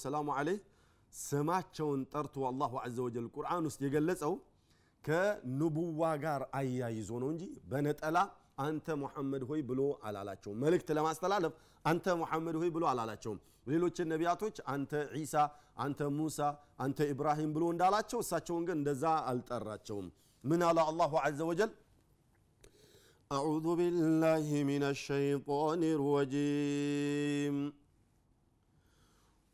ወሰላሙ አለይህ ስማቸውን ጠርቶ አላሁ አዘ ወጀል ቁርአን ውስጥ የገለጸው ከንቡዋ ጋር አያይዞ ነው እንጂ በነጠላ አንተ ሙሐመድ ሆይ ብሎ አላላቸው መልእክት ለማስተላለፍ አንተ ሙሐመድ ሆይ ብሎ አላላቸውም። ሌሎች ነቢያቶች አንተ ዒሳ፣ አንተ ሙሳ፣ አንተ ኢብራሂም ብሎ እንዳላቸው እሳቸውን ግን እንደዛ አልጠራቸውም። ምን አለ አላሁ አዘ ወጀል? አዑዙ ቢላሂ ሚነ ሸይጣን ረጂም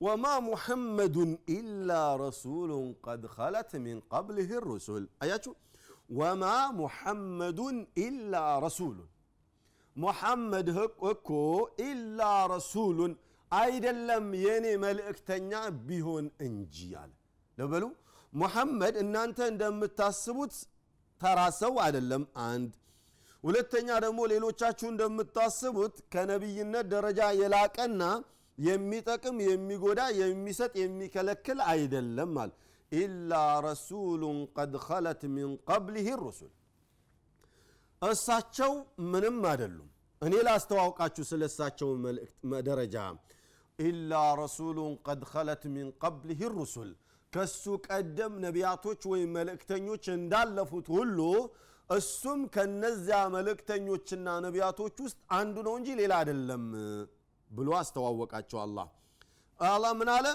وما محمد إلا رسول قد خلت من قبله الرسل أياتشو وما محمد إلا رسول محمد እኮ ኢላ ረሱሉን አይደለም የኔ መልእክተኛ ቢሆን እንጂ አለ ለበሉ ሙሐመድ እናንተ እንደምታስቡት ተራ ሰው አይደለም አንድ ሁለተኛ ደግሞ ሌሎቻችሁ እንደምታስቡት ከነቢይነት ደረጃ የላቀና የሚጠቅም የሚጎዳ የሚሰጥ የሚከለክል አይደለም አለ። ኢላ ረሱሉን ቀድ ኸለት ሚን ቀብሊህ ሩሱል። እሳቸው ምንም አይደሉም። እኔ ላስተዋውቃችሁ ስለ እሳቸው ደረጃ ኢላ ረሱሉን ቀድ ኸለት ሚን ቀብሊህ ሩሱል። ከሱ ቀደም ነቢያቶች ወይም መልእክተኞች እንዳለፉት ሁሉ እሱም ከነዚያ መልእክተኞችና ነቢያቶች ውስጥ አንዱ ነው እንጂ ሌላ አይደለም ብሎ አስተዋወቃቸው አላህ። አላህ ምን አለ?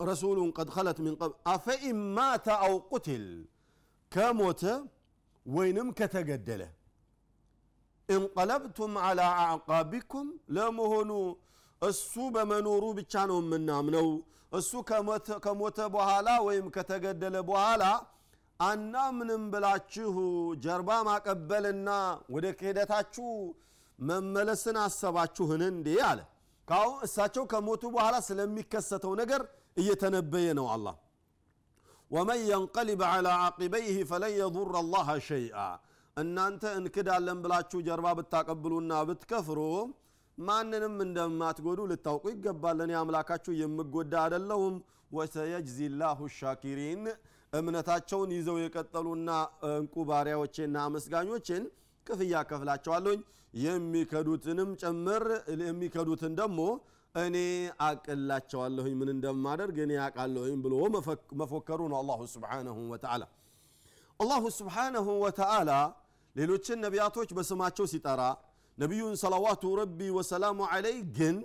ረሱሉን ቀድ ኸለት ሚን ቀብል አፈኢን አው ቁትል ከሞተ ወይንም ከተገደለ። እንቀለብቱም አላ አዕቃቢኩም ለመሆኑ እሱ በመኖሩ ብቻ ነው የምናምነው? እሱ ከሞተ በኋላ ወይም ከተገደለ በኋላ አናምንም ብላችሁ ጀርባ ማቀበልና ወደ ክህደታችሁ መመለስን አሰባችሁን እንዴ? አለ። ካሁን እሳቸው ከሞቱ በኋላ ስለሚከሰተው ነገር እየተነበየ ነው አላህ። ወመን የንቀሊብ ዓላ ዓቂበይህ ፈለን የضር አላህ ሸይአ። እናንተ እንክዳለን ብላችሁ ጀርባ ብታቀብሉና ብትከፍሩ ማንንም እንደማትጎዱ ልታውቁ ይገባል። እኔ አምላካችሁ የምጎዳ አደለሁም ወሰየጅዚ ላሁ ሻኪሪን። እምነታቸውን ይዘው የቀጠሉና እንቁ ባሪያዎቼና አመስጋኞችን ክፍያ ከፍላቸዋለሁኝ የሚከዱትንም ጨምር የሚከዱትን ደግሞ እኔ አቅላቸዋለሁኝ። ምን እንደማደርግ እኔ ያቃለሁኝ ብሎ መፎከሩ ነው አላሁ ስብሓነሁ ወተዓላ። አላሁ ስብሓነሁ ወተዓላ ሌሎችን ነቢያቶች በስማቸው ሲጠራ ነቢዩን ሰለዋቱ ረቢ ወሰላሙ አለይ ግን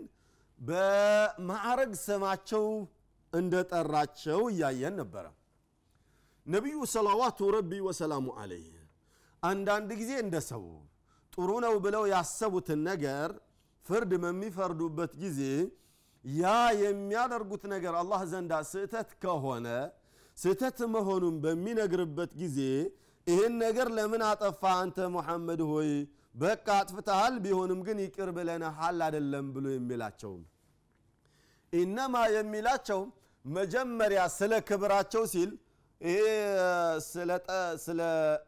በማዕረግ ስማቸው እንደጠራቸው እያየን ነበረ። ነቢዩ ሰለዋቱ ረቢ ወሰላሙ አለይህ አንዳንድ ጊዜ እንደ ሰው ጥሩ ነው ብለው ያሰቡትን ነገር ፍርድ በሚፈርዱበት ጊዜ ያ የሚያደርጉት ነገር አላህ ዘንዳ ስህተት ከሆነ ስህተት መሆኑን በሚነግርበት ጊዜ ይህን ነገር ለምን አጠፋ አንተ ሙሐመድ ሆይ? በቃ አጥፍተሃል ቢሆንም ግን ይቅር ብለንሃል አደለም ብሎ የሚላቸው። ኢነማ የሚላቸው መጀመሪያ ስለ ክብራቸው ሲል ይሄ ስለ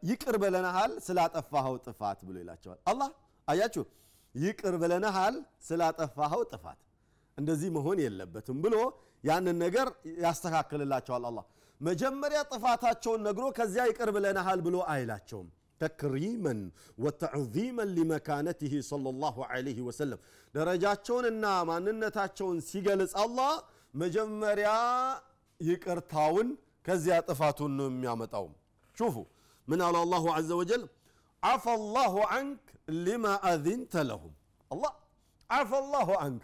ይቅር ብለንሃል ስላጠፋኸው ጥፋት ብሎ ይላቸዋል። አላህ አያችሁ ይቅር ብለንሃል ስላጠፋኸው ጥፋት እንደዚህ መሆን የለበትም ብሎ ያንን ነገር ያስተካክልላቸዋል አላህ። መጀመሪያ ጥፋታቸውን ነግሮ ከዚያ ይቅር ብለንሃል ብሎ አይላቸውም። ተክሪመን ወተዕዚመን ሊመካነትህ ሰለላሁ ዐለይሂ ወሰለም። ደረጃቸውንና ማንነታቸውን ሲገልጽ አላህ መጀመሪያ ይቅርታውን ከዚያ ጥፋቱን ነው የሚያመጣው። ሹፉ ምን አለ አላሁ ዐዘ ወጀል? ዓፈ ላሁ ዐንክ ሊማ አዚንተ ለሁም። አላህ ዓፈ ላሁ ዐንክ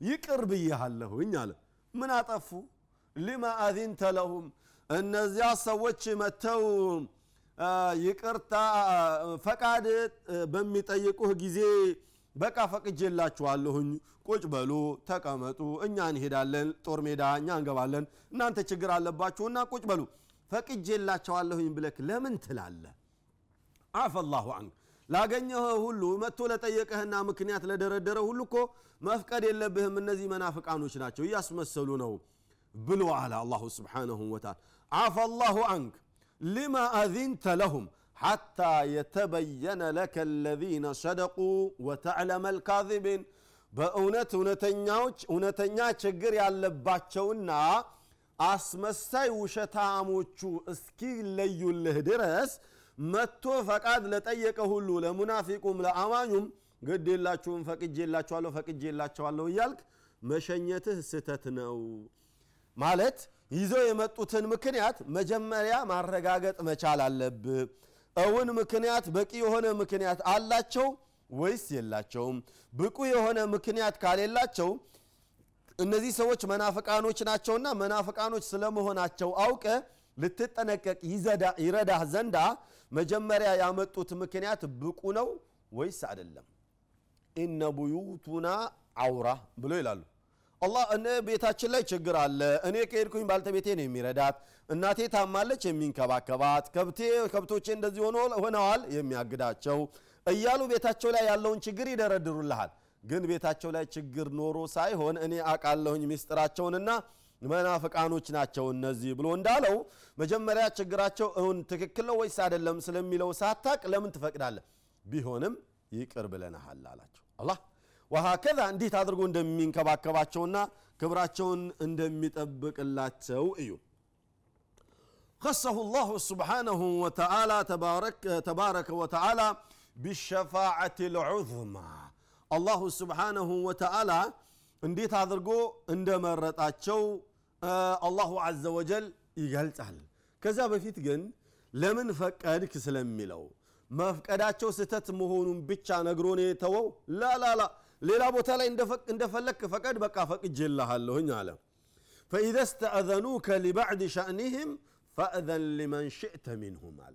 ይቅር ብያሃለሁኝ አለ። ምን አጠፉ? ሊማ አዚንተ ለሁም እነዚያ ሰዎች መተው ይቅርታ ፈቃድ በሚጠይቁህ ጊዜ በቃ ፈቅጄላችኋለሁኝ። ቁጭ በሉ ተቀመጡ እኛ እንሄዳለን ጦር ሜዳ እኛ እንገባለን። እናንተ ችግር አለባችሁና ቁጭ በሉ። ፈቅጄላቸዋለሁኝ ብለክ ለምን ትላለ አፈ ላሁ አንክ ላገኘህ ሁሉ መጥቶ ለጠየቀህና ምክንያት ለደረደረ ሁሉ እኮ መፍቀድ የለብህም። እነዚህ መናፍቃኖች ናቸው እያስመሰሉ ነው ብሎ አለ አላሁ ስብሓንሁ ወተዓላ። ዓፈ አላሁ አንክ ሊማ አዚንተ ለሁም ሓታ የተበየነ ለከ አለዚነ ሰደቁ ወተዕለመ ልካዚቢን በእውነት እውነተኛዎች እውነተኛ ችግር ያለባቸውና አስመሳይ ውሸታሞቹ እስኪለዩልህ ድረስ መጥቶ ፈቃድ ለጠየቀ ሁሉ ለሙናፊቁም ለአማኙም ግድ የላችሁም ፈቅጄላችኋለሁ ፈቅጄላችኋለሁ እያልክ መሸኘትህ ስተት ነው። ማለት ይዘው የመጡትን ምክንያት መጀመሪያ ማረጋገጥ መቻል አለብህ እውን ምክንያት በቂ የሆነ ምክንያት አላቸው ወይስ የላቸውም? ብቁ የሆነ ምክንያት ካሌላቸው እነዚህ ሰዎች መናፍቃኖች ናቸውና መናፍቃኖች ስለመሆናቸው አውቀ ልትጠነቀቅ ይረዳህ ዘንዳ መጀመሪያ ያመጡት ምክንያት ብቁ ነው ወይስ አይደለም? ኢነ ቡዩቱና አውራ ብሎ ይላሉ አላህ እነ ቤታችን ላይ ችግር አለ እኔ ከሄድኩኝ ባልተቤቴ ነው የሚረዳት እናቴ ታማለች የሚንከባከባት ከብቴ ከብቶቼ እንደዚህ ሆነዋል የሚያግዳቸው እያሉ ቤታቸው ላይ ያለውን ችግር ይደረድሩልሃል። ግን ቤታቸው ላይ ችግር ኖሮ ሳይሆን እኔ አቃለሁኝ ሚስጥራቸውንና መናፍቃኖች ናቸው እነዚህ ብሎ እንዳለው መጀመሪያ ችግራቸው እውን ትክክል ነው ወይስ አይደለም ስለሚለው ሳታቅ ለምን ትፈቅዳለህ? ቢሆንም ይቅር ብለናሃል አላቸው። አላህ ወሀከዛ እንዲት አድርጎ እንደሚንከባከባቸውና ክብራቸውን እንደሚጠብቅላቸው እዩ خصه الله سبحانه وتعالى تبارك, تبارك وتعالى بالشفاعة العظمى الله سبحانه وتعالى እንዴት አድርጎ እንደመረጣቸው አላሁ አዘ ወጀል ይገልጻል ከዛ በፊት ግን ለምን ፈቀድክ ስለሚለው መፍቀዳቸው ስተት መሆኑን ብቻ ነግሮ ነው የተወው ላላላ ሌላ ቦታ ላይ እንደፈለክ ፈቀድ በቃ ፈቅጄልሃለሁኝ አለ። ፈኢዘ ስተአዘኑከ ሊባዕድ ሸእኒህም ፈእዘን ሊመን ሽእተ ሚንሁም አለ።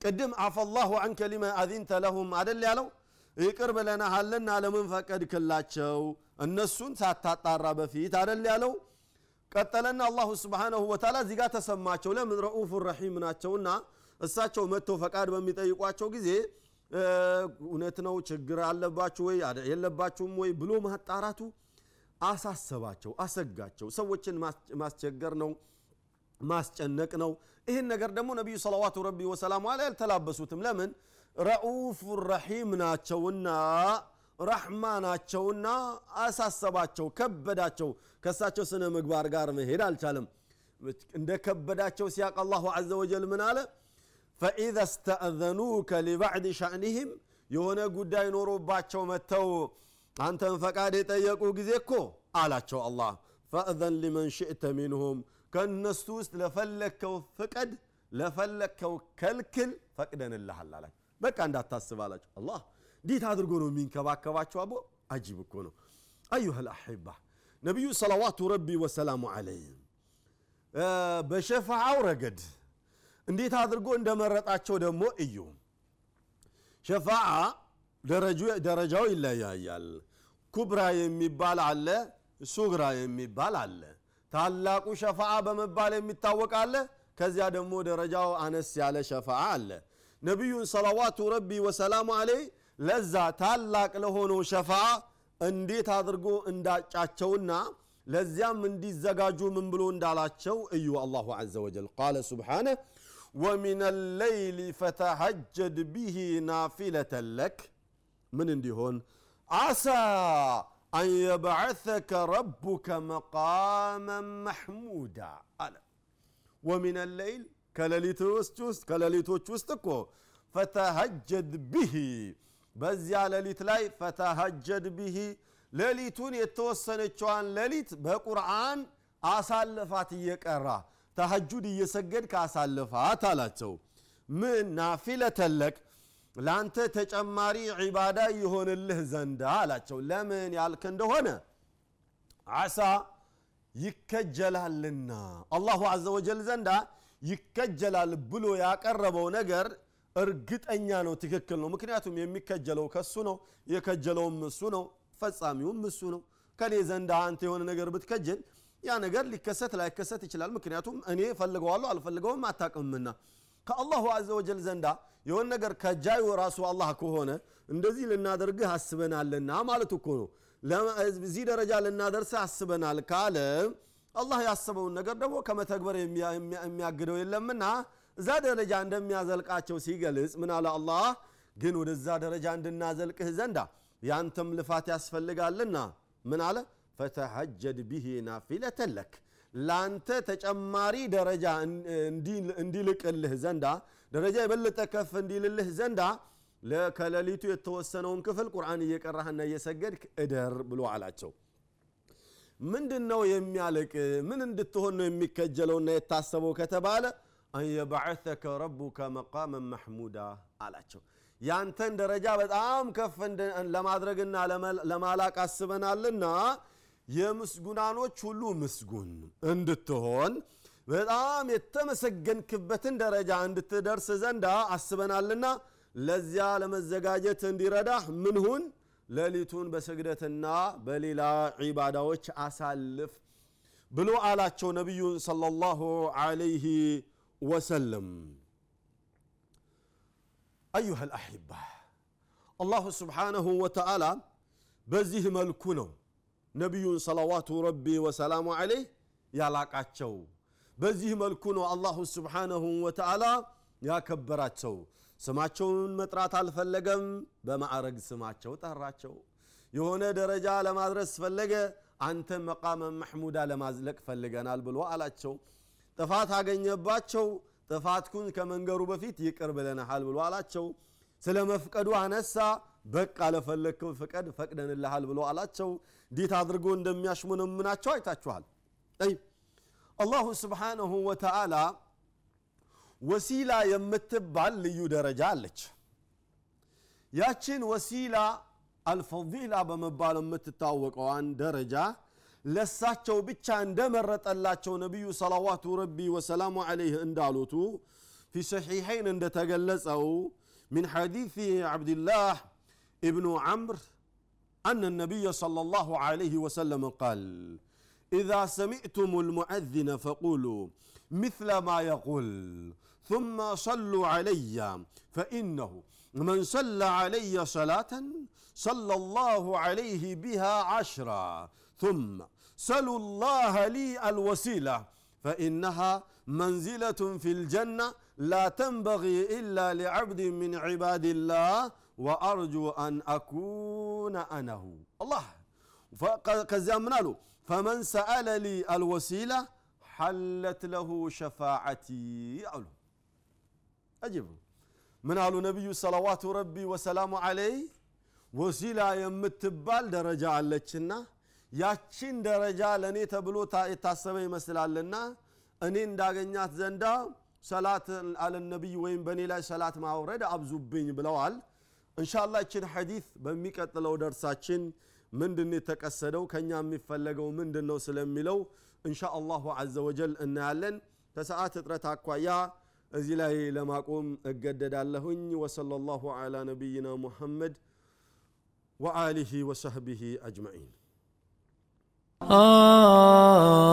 ቅድም አፈ አንከ ሊመ አዚንተ ለሁም አደል ያለው? ይቅር ብለናሃልና ለምን ፈቀድክላቸው? እነሱን ሳታጣራ በፊት አደል ያለው? ቀጠለና አላሁ ስብሓንሁ ወተላ እዚህ ተሰማቸው። ለምን ረኡፍ ረሒም ናቸውና እሳቸው መጥተው ፈቃድ በሚጠይቋቸው ጊዜ እውነት ነው ችግር አለባችሁ ወይ? የለባችሁም ወይ? ብሎ ማጣራቱ አሳሰባቸው አሰጋቸው። ሰዎችን ማስቸገር ነው ማስጨነቅ ነው። ይህን ነገር ደግሞ ነቢዩ صلوات ربي وسلامه عليه አልተላበሱትም። ለምን? رؤوف رحيم ናቸውና رحمة ናቸውና አሳሰባቸው ከበዳቸው። ከሳቸው ስነ ምግባር ጋር መሄድ አልቻለም። እንደ ከበዳቸው ሲያውቅ الله عز وجل ምን አለ فإذا استأذنوك لبعض شأنهم የሆነ ጉዳይ ኖሮባቸው መጥተው አንተን ፈቃድ የጠየቁ ጊዜ እኮ አላቸው አላህ። ፈእዘን ሊመን ሽእተ ሚንሁም ከእነሱ ውስጥ ለፈለግከው ፍቀድ ለፈለግከው ከልክል ፈቅደንልሃል አላቸው በቃ እንዳታስብ አላቸው። አላህ እንዴት አድርጎ ነው የሚንከባከባቸው አቦ? አጂብ እኮ ነው። አዩሃ ልአሕባ ነቢዩ ሰለዋቱ ረቢ ወሰላሙ አለይህ በሸፋዓው ረገድ እንዴት አድርጎ እንደመረጣቸው ደግሞ እዩ። ሸፋዓ ደረጃው ይለያያል። كبرى የሚባል አለ صغرى የሚባል አለ። ታላቁ ሸፋዓ በመባል የሚታወቅ አለ። ከዚያ ደግሞ ደረጃው አነስ ያለ ሸፋዓ አለ። ነቢዩን صلوات ربي وسلامه عليه ለዛ ታላቅ ለሆነው ሸፋዓ እንዴት አድርጎ እንዳጫቸውና ለዚያም እንዲዘጋጁ ምን ብሎ እንዳላቸው እዩ። الله عز وجل قال سبحانه ወሚን ለይሊ ፈተሐጀድ ቢሂ ናፊለተን ለክ። ምን እንዲሆን? አሳ አን የብዓሰከ ረቡከ መቃመን መሕሙዳ አለ። ወሚን ለይል ከሌሊቶች ውስጥ እኮ ፈተሐጀድ ቢሂ በዚያ ሌሊት ላይ ፈተሐጀድ ቢሂ ሌሊቱን የተወሰነችዋን ሌሊት በቁርአን አሳልፋት እየቀራ ተሐጁድ እየሰገድ ካሳልፋት አላቸው። ምን ናፊለተለክ ለአንተ ተጨማሪ ዒባዳ ይሆንልህ ዘንዳ አላቸው። ለምን ያልክ እንደሆነ አሳ ይከጀላልና አላሁ አዘ ወጀል ዘንዳ ይከጀላል ብሎ ያቀረበው ነገር እርግጠኛ ነው ትክክል ነው። ምክንያቱም የሚከጀለው ከሱ ነው የከጀለውም እሱ ነው ፈጻሚውም እሱ ነው። ከኔ ዘንዳ አንተ የሆነ ነገር ብትከጀል ያ ነገር ሊከሰት ላይከሰት ይችላል። ምክንያቱም እኔ ፈልገዋለሁ አልፈልገውም አታቅምና ከአላሁ አዘ ወጀል ዘንዳ የሆን ነገር ከጃዩ ራሱ አላህ ከሆነ እንደዚህ ልናደርግህ አስበናልና ማለት እኮ ነው። እዚህ ደረጃ ልናደርስህ አስበናል ካለ አላህ ያሰበውን ነገር ደግሞ ከመተግበር የሚያግደው የለምና እዛ ደረጃ እንደሚያዘልቃቸው ሲገልጽ ምን አለ አላህ? ግን ወደዛ ደረጃ እንድናዘልቅህ ዘንዳ ያንተም ልፋት ያስፈልጋልና ምን አለ ፈተሐጀድ ብሂ ናፊለተን ለክ። ለአንተ ተጨማሪ ደረጃ እንዲልቅልህ ዘንዳ ደረጃ የበለጠ ከፍ እንዲልልህ ዘንዳ ከሌሊቱ የተወሰነውን ክፍል ቁርአን እየቀራህና እየሰገድክ እደር ብሎ አላቸው። ምንድን ነው የሚያልቅ? ምን እንድትሆን ነው የሚከጀለውና የታሰበው ከተባለ አንየባዕተከ ረቡከ መቃመን መሕሙዳ አላቸው። ያንተን ደረጃ በጣም ከፍ ለማድረግና ለማላቅ አስበናልና የምስጉናኖች ሁሉ ምስጉን እንድትሆን በጣም የተመሰገንክበትን ደረጃ እንድትደርስ ዘንዳ አስበናልና ለዚያ ለመዘጋጀት እንዲረዳህ ምንሁን ሌሊቱን በስግደትና በሌላ ዒባዳዎች አሳልፍ ብሎ አላቸው ነቢዩን ሰለላሁ ዐለይሂ ወሰለም። አዩሃ ልአሕባ አላሁ ስብሓነሁ ወተዓላ በዚህ መልኩ ነው ነቢዩን ሰለዋቱ ረቢ ወሰላሙ ዐለይህ ያላቃቸው። በዚህ መልኩ ነው አላሁ ስብሓነሁ ወተዓላ ያከበራቸው። ስማቸውን መጥራት አልፈለገም በማዕረግ ስማቸው ጠራቸው። የሆነ ደረጃ ለማድረስ ፈለገ አንተ መቃመ መሕሙዳ ለማዝለቅ ፈልገናል ብሎ አላቸው። ጥፋት አገኘባቸው። ጥፋትኩን ከመንገሩ በፊት ይቅር ብለንሃል ብሎ አላቸው። ስለ መፍቀዱ አነሳ በቃ ለፈለግከው ፍቀድ ፈቅደንልሃል ብሎ አላቸው። እንዴት አድርጎ እንደሚያሽሙነምናቸው አይታችኋል። ይ አላሁ ስብሓነሁ ወተዓላ ወሲላ የምትባል ልዩ ደረጃ አለች። ያችን ወሲላ አልፈዲላ በመባል የምትታወቀዋን ደረጃ ለሳቸው ብቻ እንደመረጠላቸው ነቢዩ ሰላዋቱ ረቢ ወሰላሙ ዓለይህ እንዳሉቱ ፊ ሰሒሐይን እንደተገለጸው ምን ሐዲት ዓብድላህ ابن عمرو أن النبي صلى الله عليه وسلم قال إذا سمعتم المؤذن فقولوا مثل ما يقول ثم صلوا علي فإنه من صلى علي صلاة صلى الله عليه بها عشرا ثم سلوا الله لي الوسيلة فإنها منزلة في الجنة لا تنبغي إلا لعبد من عباد الله وأرجو أن أكون أنه الله كذا منالو فمن سأل لي الوسيلة حلت له شفاعتي أولو أجيب من قالوا نبي صلوات ربي وسلام عليه ወሲላ የምትባል ደረጃ አለችና ያችን ደረጃ ለእኔ ተብሎ የታሰበ ይመስላልና እኔ እንዳገኛት ዘንዳ ሰላት አለነቢይ ወይም በእኔ ላይ ሰላት ማውረድ አብዙብኝ ብለዋል እንሻላ ይችን ሐዲት በሚቀጥለው ደርሳችን ምንድን የተቀሰደው ከኛ የሚፈለገው ምንድን ነው ስለሚለው እንሻ አላሁ አዘ ወጀል እናያለን ከሰዓት እጥረት አኳያ እዚህ ላይ ለማቆም እገደዳለሁኝ ወሰለ ላሁ አላ ነቢይና ሙሐመድ وآله وصحبه أجمعين آه